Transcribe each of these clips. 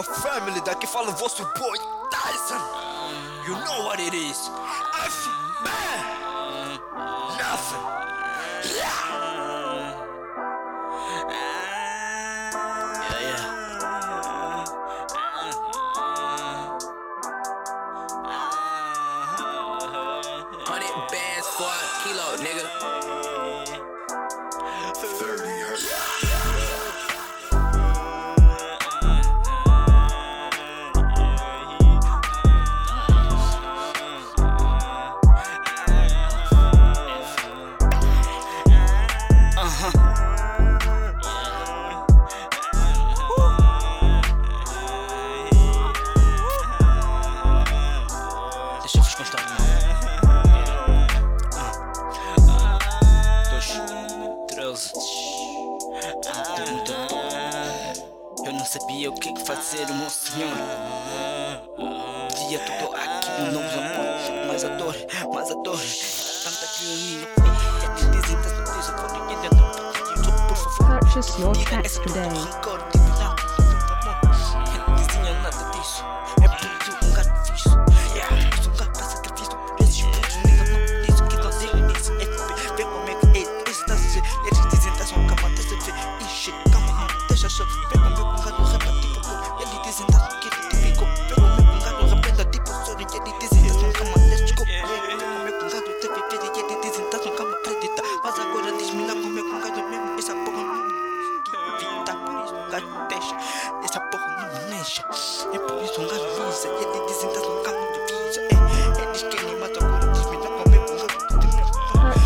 your family. Daqui fala o vosso boy Tyson. You know what it is. F afastar Eu não sabia o que é fazer, meu senhor. Dia todo aqui um novo, amor. Mais a dor, mais a dor. Tanta que eu me. É Purchase your packs today.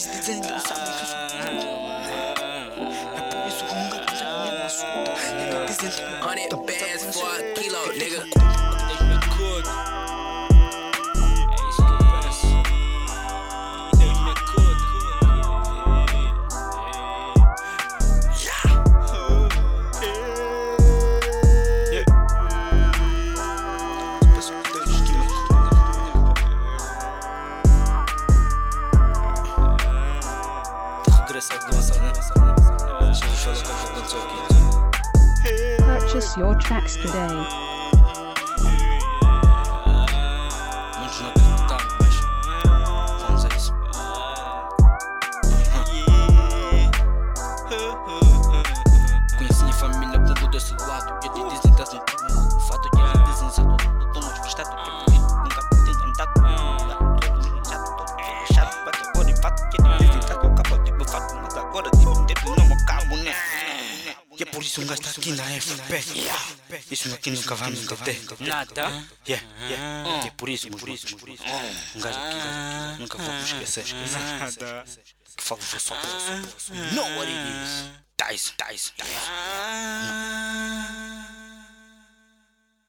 시대쟁이로 Hundred bands for a kilo, nigga. Purchase your tracks today. Agora me né? Que é por isso nunca está aqui na FP. não Isso aqui nunca vamos ter. Nada. Yeah, yeah. Que é por isso, por isso, por isso. Um gajo aqui, nunca vamos esquecer. Nada. Que falo só só what it is. Dice, dice, dice.